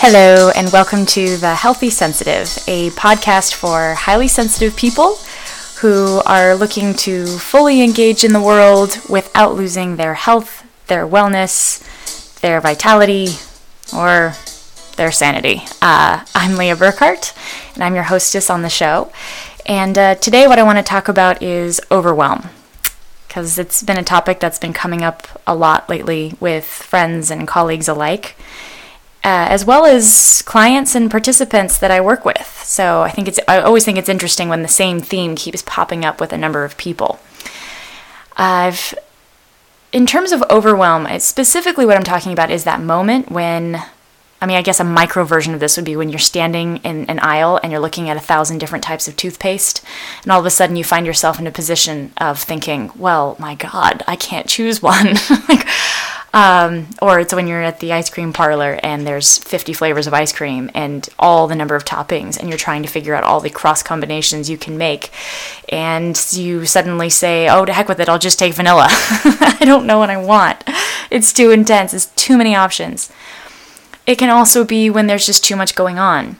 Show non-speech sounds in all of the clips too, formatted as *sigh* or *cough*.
Hello, and welcome to The Healthy Sensitive, a podcast for highly sensitive people who are looking to fully engage in the world without losing their health, their wellness, their vitality, or their sanity. Uh, I'm Leah Burkhart, and I'm your hostess on the show. And uh, today, what I want to talk about is overwhelm, because it's been a topic that's been coming up a lot lately with friends and colleagues alike uh, as well as clients and participants that I work with. So I think it's I always think it's interesting when the same theme keeps popping up with a number of people. I've in terms of overwhelm, specifically what I'm talking about is that moment when I mean, I guess a micro version of this would be when you're standing in an aisle and you're looking at a thousand different types of toothpaste, and all of a sudden you find yourself in a position of thinking, well, my God, I can't choose one. *laughs* like, um, or it's when you're at the ice cream parlor and there's 50 flavors of ice cream and all the number of toppings, and you're trying to figure out all the cross combinations you can make. And you suddenly say, oh, to heck with it, I'll just take vanilla. *laughs* I don't know what I want. It's too intense, it's too many options. It can also be when there's just too much going on.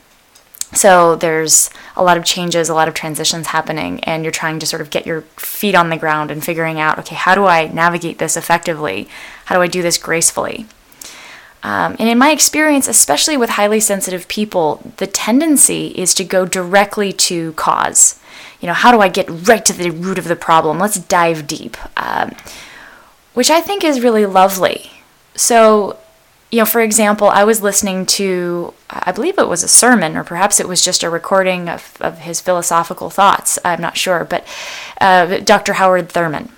So there's a lot of changes, a lot of transitions happening, and you're trying to sort of get your feet on the ground and figuring out, okay, how do I navigate this effectively? How do I do this gracefully? Um, and in my experience, especially with highly sensitive people, the tendency is to go directly to cause. You know, how do I get right to the root of the problem? Let's dive deep, um, which I think is really lovely. So you know, for example, I was listening to, I believe it was a sermon, or perhaps it was just a recording of, of his philosophical thoughts. I'm not sure, but uh, Dr. Howard Thurman.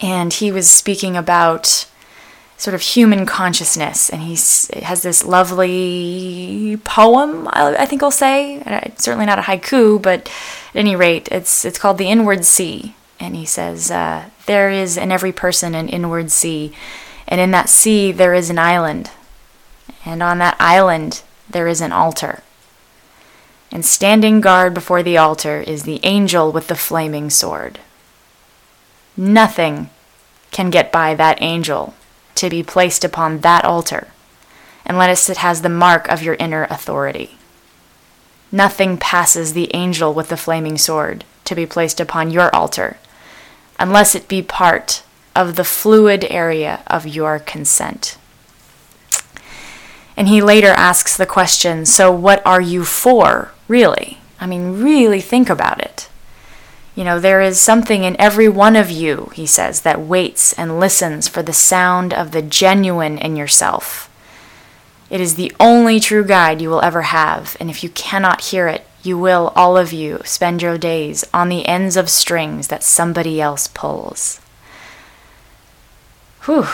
And he was speaking about sort of human consciousness, and he has this lovely poem, I think I'll say. It's certainly not a haiku, but at any rate, it's, it's called The Inward Sea. And he says, uh, There is in every person an inward sea and in that sea there is an island, and on that island there is an altar. And standing guard before the altar is the angel with the flaming sword. Nothing can get by that angel to be placed upon that altar unless it has the mark of your inner authority. Nothing passes the angel with the flaming sword to be placed upon your altar unless it be part of the fluid area of your consent. And he later asks the question so, what are you for, really? I mean, really think about it. You know, there is something in every one of you, he says, that waits and listens for the sound of the genuine in yourself. It is the only true guide you will ever have, and if you cannot hear it, you will, all of you, spend your days on the ends of strings that somebody else pulls whew,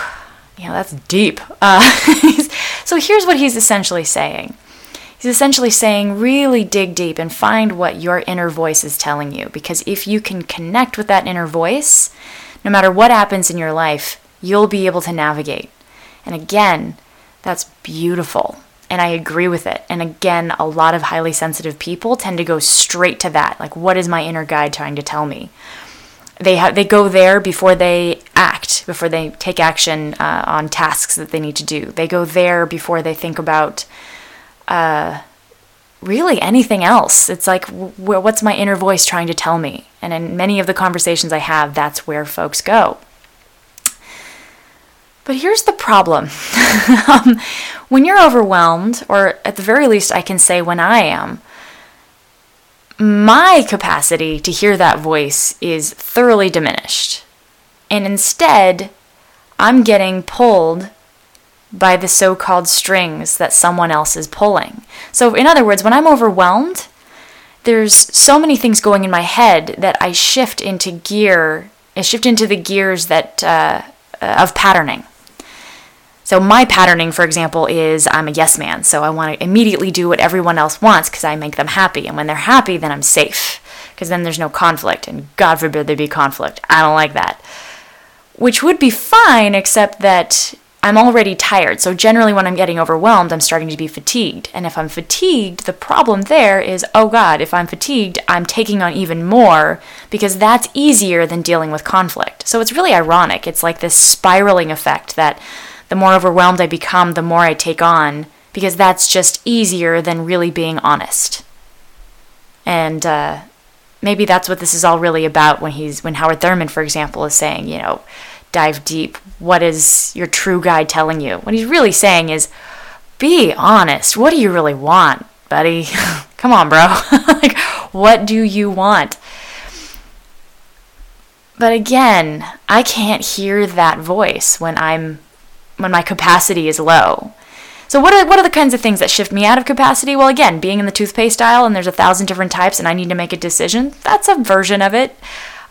know, that's deep. Uh, *laughs* so here's what he's essentially saying. He's essentially saying, really dig deep and find what your inner voice is telling you. Because if you can connect with that inner voice, no matter what happens in your life, you'll be able to navigate. And again, that's beautiful. And I agree with it. And again, a lot of highly sensitive people tend to go straight to that. Like, what is my inner guide trying to tell me? they have they go there before they before they take action uh, on tasks that they need to do. They go there before they think about uh, really anything else. It's like, w- what's my inner voice trying to tell me? And in many of the conversations I have, that's where folks go. But here's the problem. *laughs* um, when you're overwhelmed, or at the very least, I can say when I am, my capacity to hear that voice is thoroughly diminished. And instead, I'm getting pulled by the so called strings that someone else is pulling. So, in other words, when I'm overwhelmed, there's so many things going in my head that I shift into gear, I shift into the gears that uh, of patterning. So my patterning, for example, is I'm a yes man. So I want to immediately do what everyone else wants because I make them happy. And when they're happy, then I'm safe because then there's no conflict. And God forbid there be conflict. I don't like that. Which would be fine, except that I'm already tired. So generally, when I'm getting overwhelmed, I'm starting to be fatigued. And if I'm fatigued, the problem there is oh God, if I'm fatigued, I'm taking on even more because that's easier than dealing with conflict. So it's really ironic. It's like this spiraling effect that the more overwhelmed I become, the more I take on because that's just easier than really being honest. And uh, maybe that's what this is all really about when he's when Howard Thurman, for example, is saying, you know, dive deep. What is your true guide telling you? What he's really saying is, be honest. What do you really want, buddy? *laughs* Come on, bro. *laughs* like, what do you want? But again, I can't hear that voice when I'm when my capacity is low. So what are what are the kinds of things that shift me out of capacity? Well, again, being in the toothpaste aisle and there's a thousand different types and I need to make a decision. That's a version of it.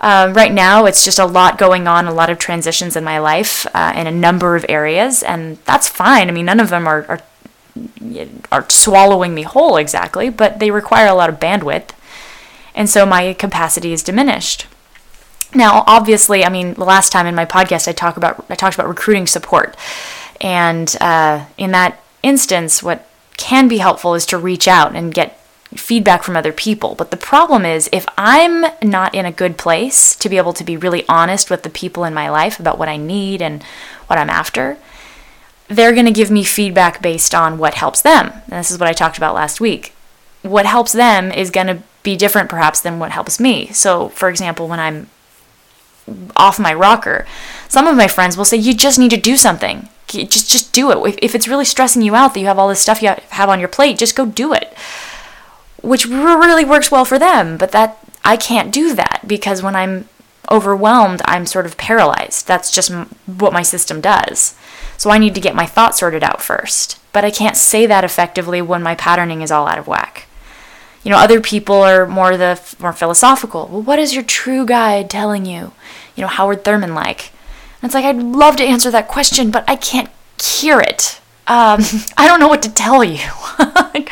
Uh, right now, it's just a lot going on, a lot of transitions in my life uh, in a number of areas, and that's fine. I mean, none of them are, are are swallowing me whole exactly, but they require a lot of bandwidth, and so my capacity is diminished. Now, obviously, I mean, the last time in my podcast I talk about I talked about recruiting support, and uh, in that instance, what can be helpful is to reach out and get feedback from other people. But the problem is, if I'm not in a good place to be able to be really honest with the people in my life about what I need and what I'm after, they're going to give me feedback based on what helps them. And this is what I talked about last week. What helps them is going to be different, perhaps, than what helps me. So, for example, when I'm off my rocker. Some of my friends will say, "You just need to do something. Just just do it. If, if it's really stressing you out that you have all this stuff you have on your plate, just go do it." Which really works well for them, but that I can't do that because when I'm overwhelmed, I'm sort of paralyzed. That's just what my system does. So I need to get my thoughts sorted out first. But I can't say that effectively when my patterning is all out of whack. You know, other people are more the more philosophical. Well, what is your true guide telling you? You know, Howard Thurman like. And it's like I'd love to answer that question, but I can't hear it. Um, *laughs* I don't know what to tell you. *laughs*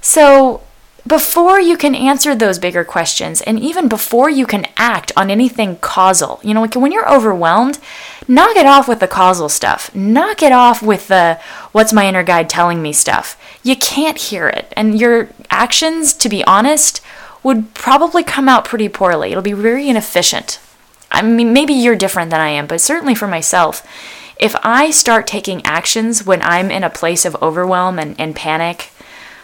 so before you can answer those bigger questions and even before you can act on anything causal you know when you're overwhelmed knock it off with the causal stuff. Knock it off with the what's my inner guide telling me? stuff. You can't hear it. And your actions to be honest would probably come out pretty poorly. It'll be very inefficient i mean maybe you're different than i am but certainly for myself if i start taking actions when i'm in a place of overwhelm and, and panic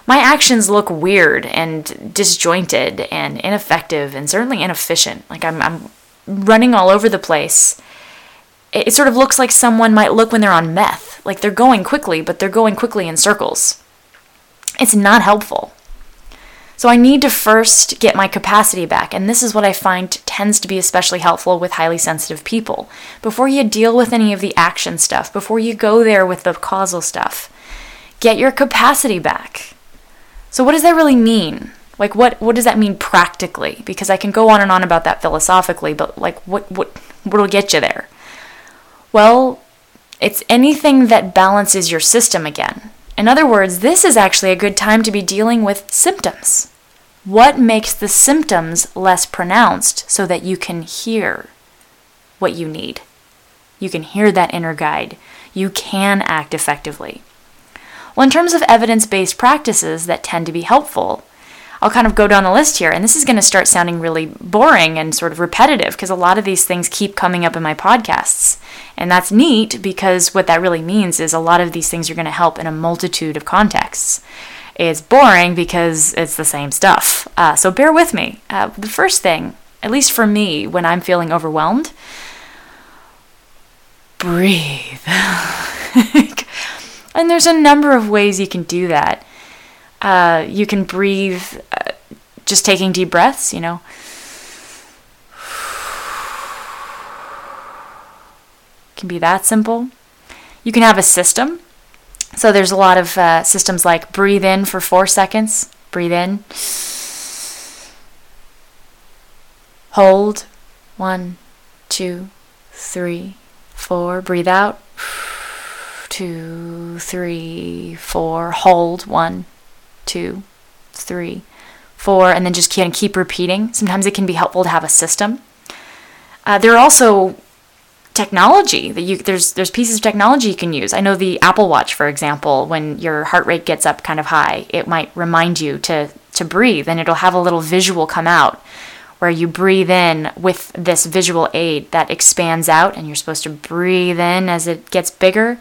my actions look weird and disjointed and ineffective and certainly inefficient. Like I'm, I'm running all over the place. It, it sort of looks like someone might look when they're on meth. Like they're going quickly, but they're going quickly in circles. It's not helpful. So I need to first get my capacity back, and this is what I find tends to be especially helpful with highly sensitive people. Before you deal with any of the action stuff, before you go there with the causal stuff, get your capacity back. So what does that really mean? Like what what does that mean practically? Because I can go on and on about that philosophically, but like what what what'll get you there? Well, it's anything that balances your system again. In other words, this is actually a good time to be dealing with symptoms. What makes the symptoms less pronounced so that you can hear what you need? You can hear that inner guide. You can act effectively. Well, in terms of evidence based practices that tend to be helpful, I'll kind of go down the list here, and this is going to start sounding really boring and sort of repetitive because a lot of these things keep coming up in my podcasts. And that's neat because what that really means is a lot of these things are going to help in a multitude of contexts. It's boring because it's the same stuff. Uh, so bear with me. Uh, the first thing, at least for me, when I'm feeling overwhelmed, breathe. *laughs* And there's a number of ways you can do that. Uh, you can breathe uh, just taking deep breaths, you know. Can be that simple. You can have a system. So there's a lot of uh, systems like breathe in for four seconds, breathe in, hold, one, two, three, four, breathe out two, three, four, hold, one, two, three, four, and then just can keep repeating. Sometimes it can be helpful to have a system. Uh, there are also technology that you there's there's pieces of technology you can use. I know the Apple Watch, for example, when your heart rate gets up kind of high, it might remind you to to breathe, and it'll have a little visual come out where you breathe in with this visual aid that expands out, and you're supposed to breathe in as it gets bigger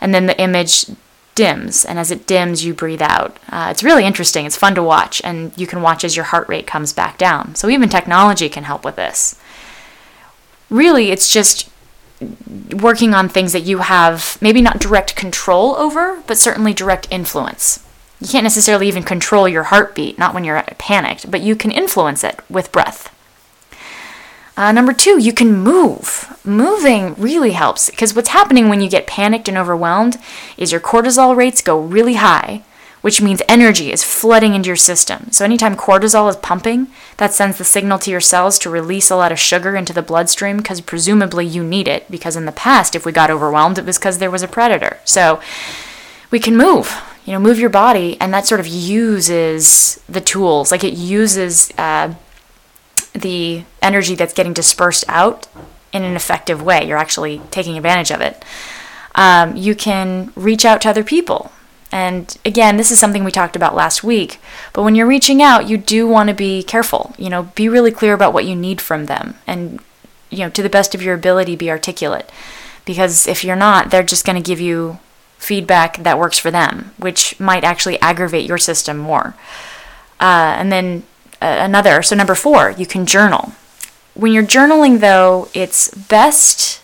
and then the image dims, and as it dims, you breathe out. Uh, it's really interesting. It's fun to watch, and you can watch as your heart rate comes back down. So, even technology can help with this. Really, it's just working on things that you have maybe not direct control over, but certainly direct influence. You can't necessarily even control your heartbeat, not when you're panicked, but you can influence it with breath. Uh, number two, you can move. Moving really helps because what's happening when you get panicked and overwhelmed is your cortisol rates go really high, which means energy is flooding into your system. So, anytime cortisol is pumping, that sends the signal to your cells to release a lot of sugar into the bloodstream because presumably you need it. Because in the past, if we got overwhelmed, it was because there was a predator. So, we can move you know move your body and that sort of uses the tools like it uses uh, the energy that's getting dispersed out in an effective way. You're actually taking advantage of it. Um, you can reach out to other people. And again, this is something we talked about last week. But when you're reaching out, you do want to be careful. You know, be really clear about what you need from them, and you know, to the best of your ability, be articulate. Because if you're not, they're just going to give you feedback that works for them, which might actually aggravate your system more. Uh, and then another. So, number four, you can journal. When you're journaling, though, it's best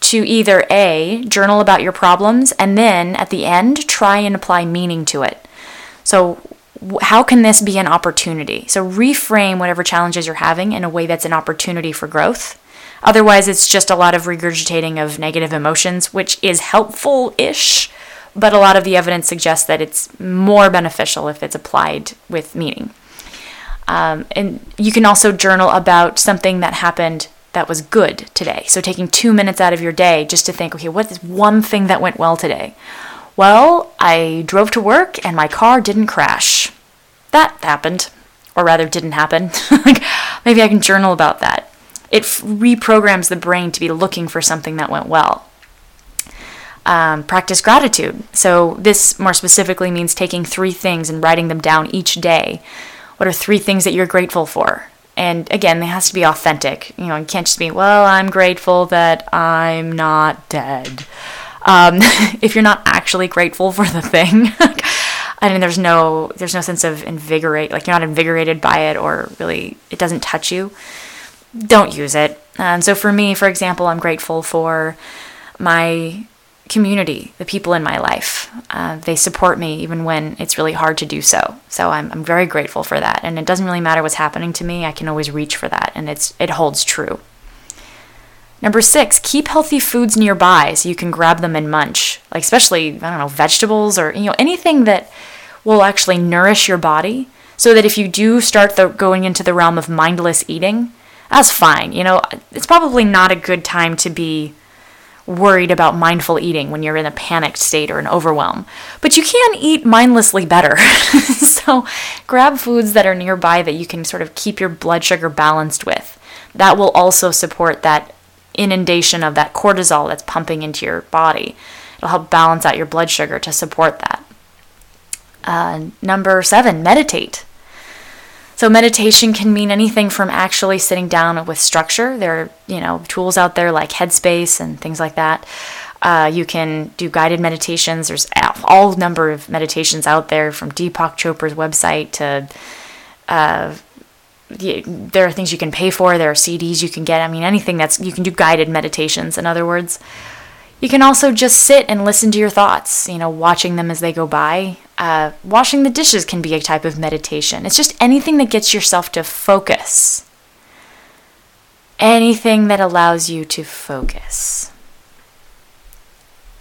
to either A, journal about your problems, and then at the end, try and apply meaning to it. So, how can this be an opportunity? So, reframe whatever challenges you're having in a way that's an opportunity for growth. Otherwise, it's just a lot of regurgitating of negative emotions, which is helpful ish, but a lot of the evidence suggests that it's more beneficial if it's applied with meaning. Um, and you can also journal about something that happened that was good today. So taking two minutes out of your day just to think, okay, what is one thing that went well today? Well, I drove to work and my car didn't crash. That happened, or rather, didn't happen. *laughs* Maybe I can journal about that. It reprograms the brain to be looking for something that went well. Um, practice gratitude. So, this more specifically means taking three things and writing them down each day what are three things that you're grateful for? And again, it has to be authentic. You know, it can't just be, well, I'm grateful that I'm not dead. Um, *laughs* if you're not actually grateful for the thing, *laughs* I mean, there's no there's no sense of invigorate. Like you're not invigorated by it, or really, it doesn't touch you. Don't use it. And so for me, for example, I'm grateful for my community, the people in my life. Uh, they support me even when it's really hard to do so. So I'm, I'm very grateful for that. And it doesn't really matter what's happening to me, I can always reach for that, and it's, it holds true. Number six, keep healthy foods nearby so you can grab them and munch. Like, especially, I don't know, vegetables or, you know, anything that will actually nourish your body so that if you do start the, going into the realm of mindless eating, that's fine. You know, it's probably not a good time to be worried about mindful eating when you're in a panicked state or an overwhelm. But you can eat mindlessly better. *laughs* so grab foods that are nearby that you can sort of keep your blood sugar balanced with. That will also support that inundation of that cortisol that's pumping into your body. It'll help balance out your blood sugar to support that. Uh, number seven, meditate. So meditation can mean anything from actually sitting down with structure. There are, you know, tools out there like Headspace and things like that. Uh, you can do guided meditations. There's all number of meditations out there from Deepak Chopra's website to uh, there are things you can pay for. There are CDs you can get. I mean, anything that's you can do guided meditations. In other words, you can also just sit and listen to your thoughts, you know, watching them as they go by. Uh, washing the dishes can be a type of meditation. It's just anything that gets yourself to focus. Anything that allows you to focus.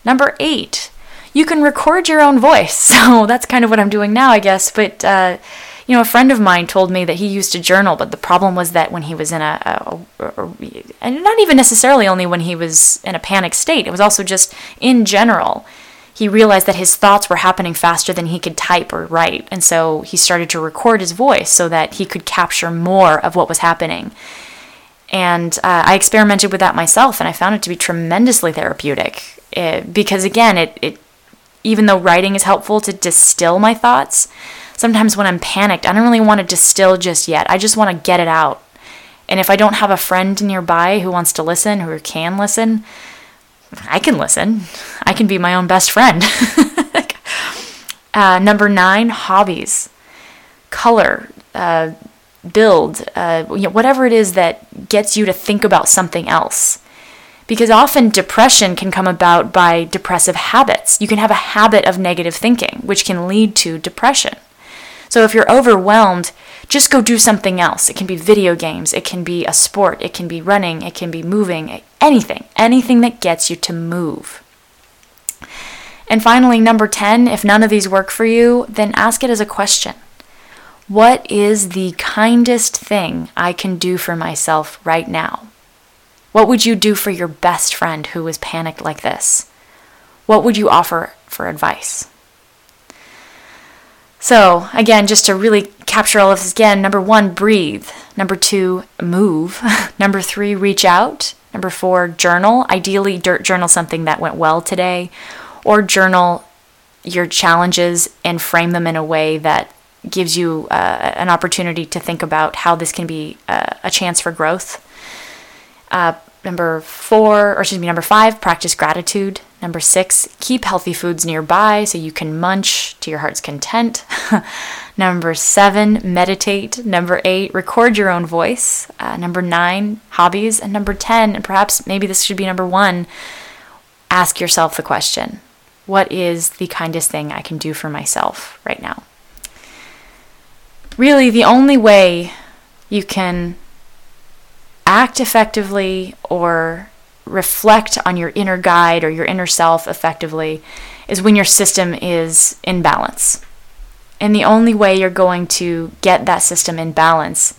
Number eight, you can record your own voice. *laughs* So that's kind of what I'm doing now, I guess. But uh, you know, a friend of mine told me that he used to journal, but the problem was that when he was in a, and not even necessarily only when he was in a panic state, it was also just in general. He realized that his thoughts were happening faster than he could type or write, and so he started to record his voice so that he could capture more of what was happening. And uh, I experimented with that myself, and I found it to be tremendously therapeutic. It, because again, it, it even though writing is helpful to distill my thoughts, sometimes when I'm panicked, I don't really want to distill just yet. I just want to get it out. And if I don't have a friend nearby who wants to listen, who can listen, I can listen. I can be my own best friend. *laughs* Uh, number nine, hobbies, color, uh, build, uh, you know, whatever it is that gets you to think about something else. Because often depression can come about by depressive habits. You can have a habit of negative thinking, which can lead to depression. So if you're overwhelmed, just go do something else. It can be video games, it can be a sport, it can be running, it can be moving, anything, anything that gets you to move. And finally, number 10, if none of these work for you, then ask it as a question. What is the kindest thing I can do for myself right now? What would you do for your best friend who is panicked like this? What would you offer for advice? So, again, just to really capture all of this again number one, breathe. Number two, move. *laughs* number three, reach out. Number four, journal. Ideally, journal something that went well today, or journal your challenges and frame them in a way that gives you uh, an opportunity to think about how this can be uh, a chance for growth. Uh, number four, or excuse me, number five, practice gratitude. Number six, keep healthy foods nearby so you can munch to your heart's content. *laughs* number seven, meditate. Number eight, record your own voice. Uh, number nine, hobbies. And number 10, and perhaps maybe this should be number one, ask yourself the question What is the kindest thing I can do for myself right now? Really, the only way you can act effectively or reflect on your inner guide or your inner self effectively is when your system is in balance. And the only way you're going to get that system in balance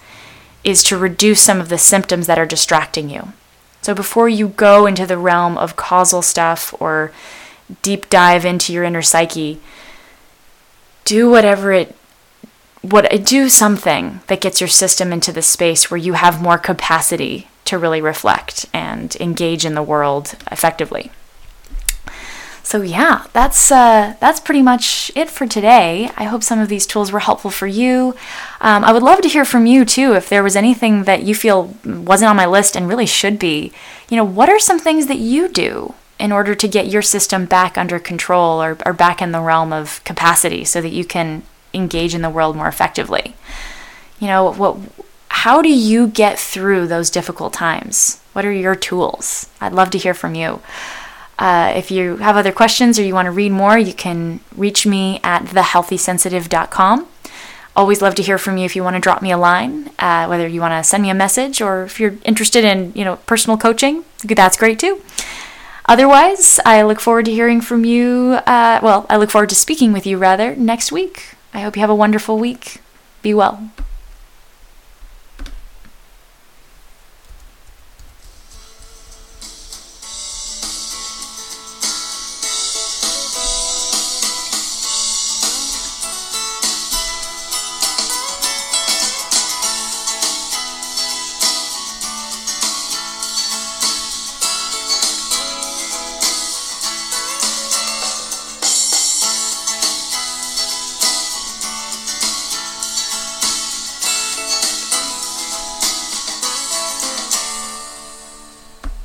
is to reduce some of the symptoms that are distracting you. So before you go into the realm of causal stuff or deep dive into your inner psyche, do whatever it what do something that gets your system into the space where you have more capacity to really reflect and engage in the world effectively. So yeah, that's uh, that's pretty much it for today. I hope some of these tools were helpful for you. Um, I would love to hear from you too. If there was anything that you feel wasn't on my list and really should be, you know, what are some things that you do in order to get your system back under control or, or back in the realm of capacity so that you can engage in the world more effectively? You know, what how do you get through those difficult times? What are your tools? I'd love to hear from you. Uh, if you have other questions or you want to read more, you can reach me at thehealthysensitive.com. Always love to hear from you if you want to drop me a line, uh, whether you want to send me a message or if you're interested in you know personal coaching, that's great too. Otherwise, I look forward to hearing from you. Uh, well, I look forward to speaking with you rather next week. I hope you have a wonderful week. Be well.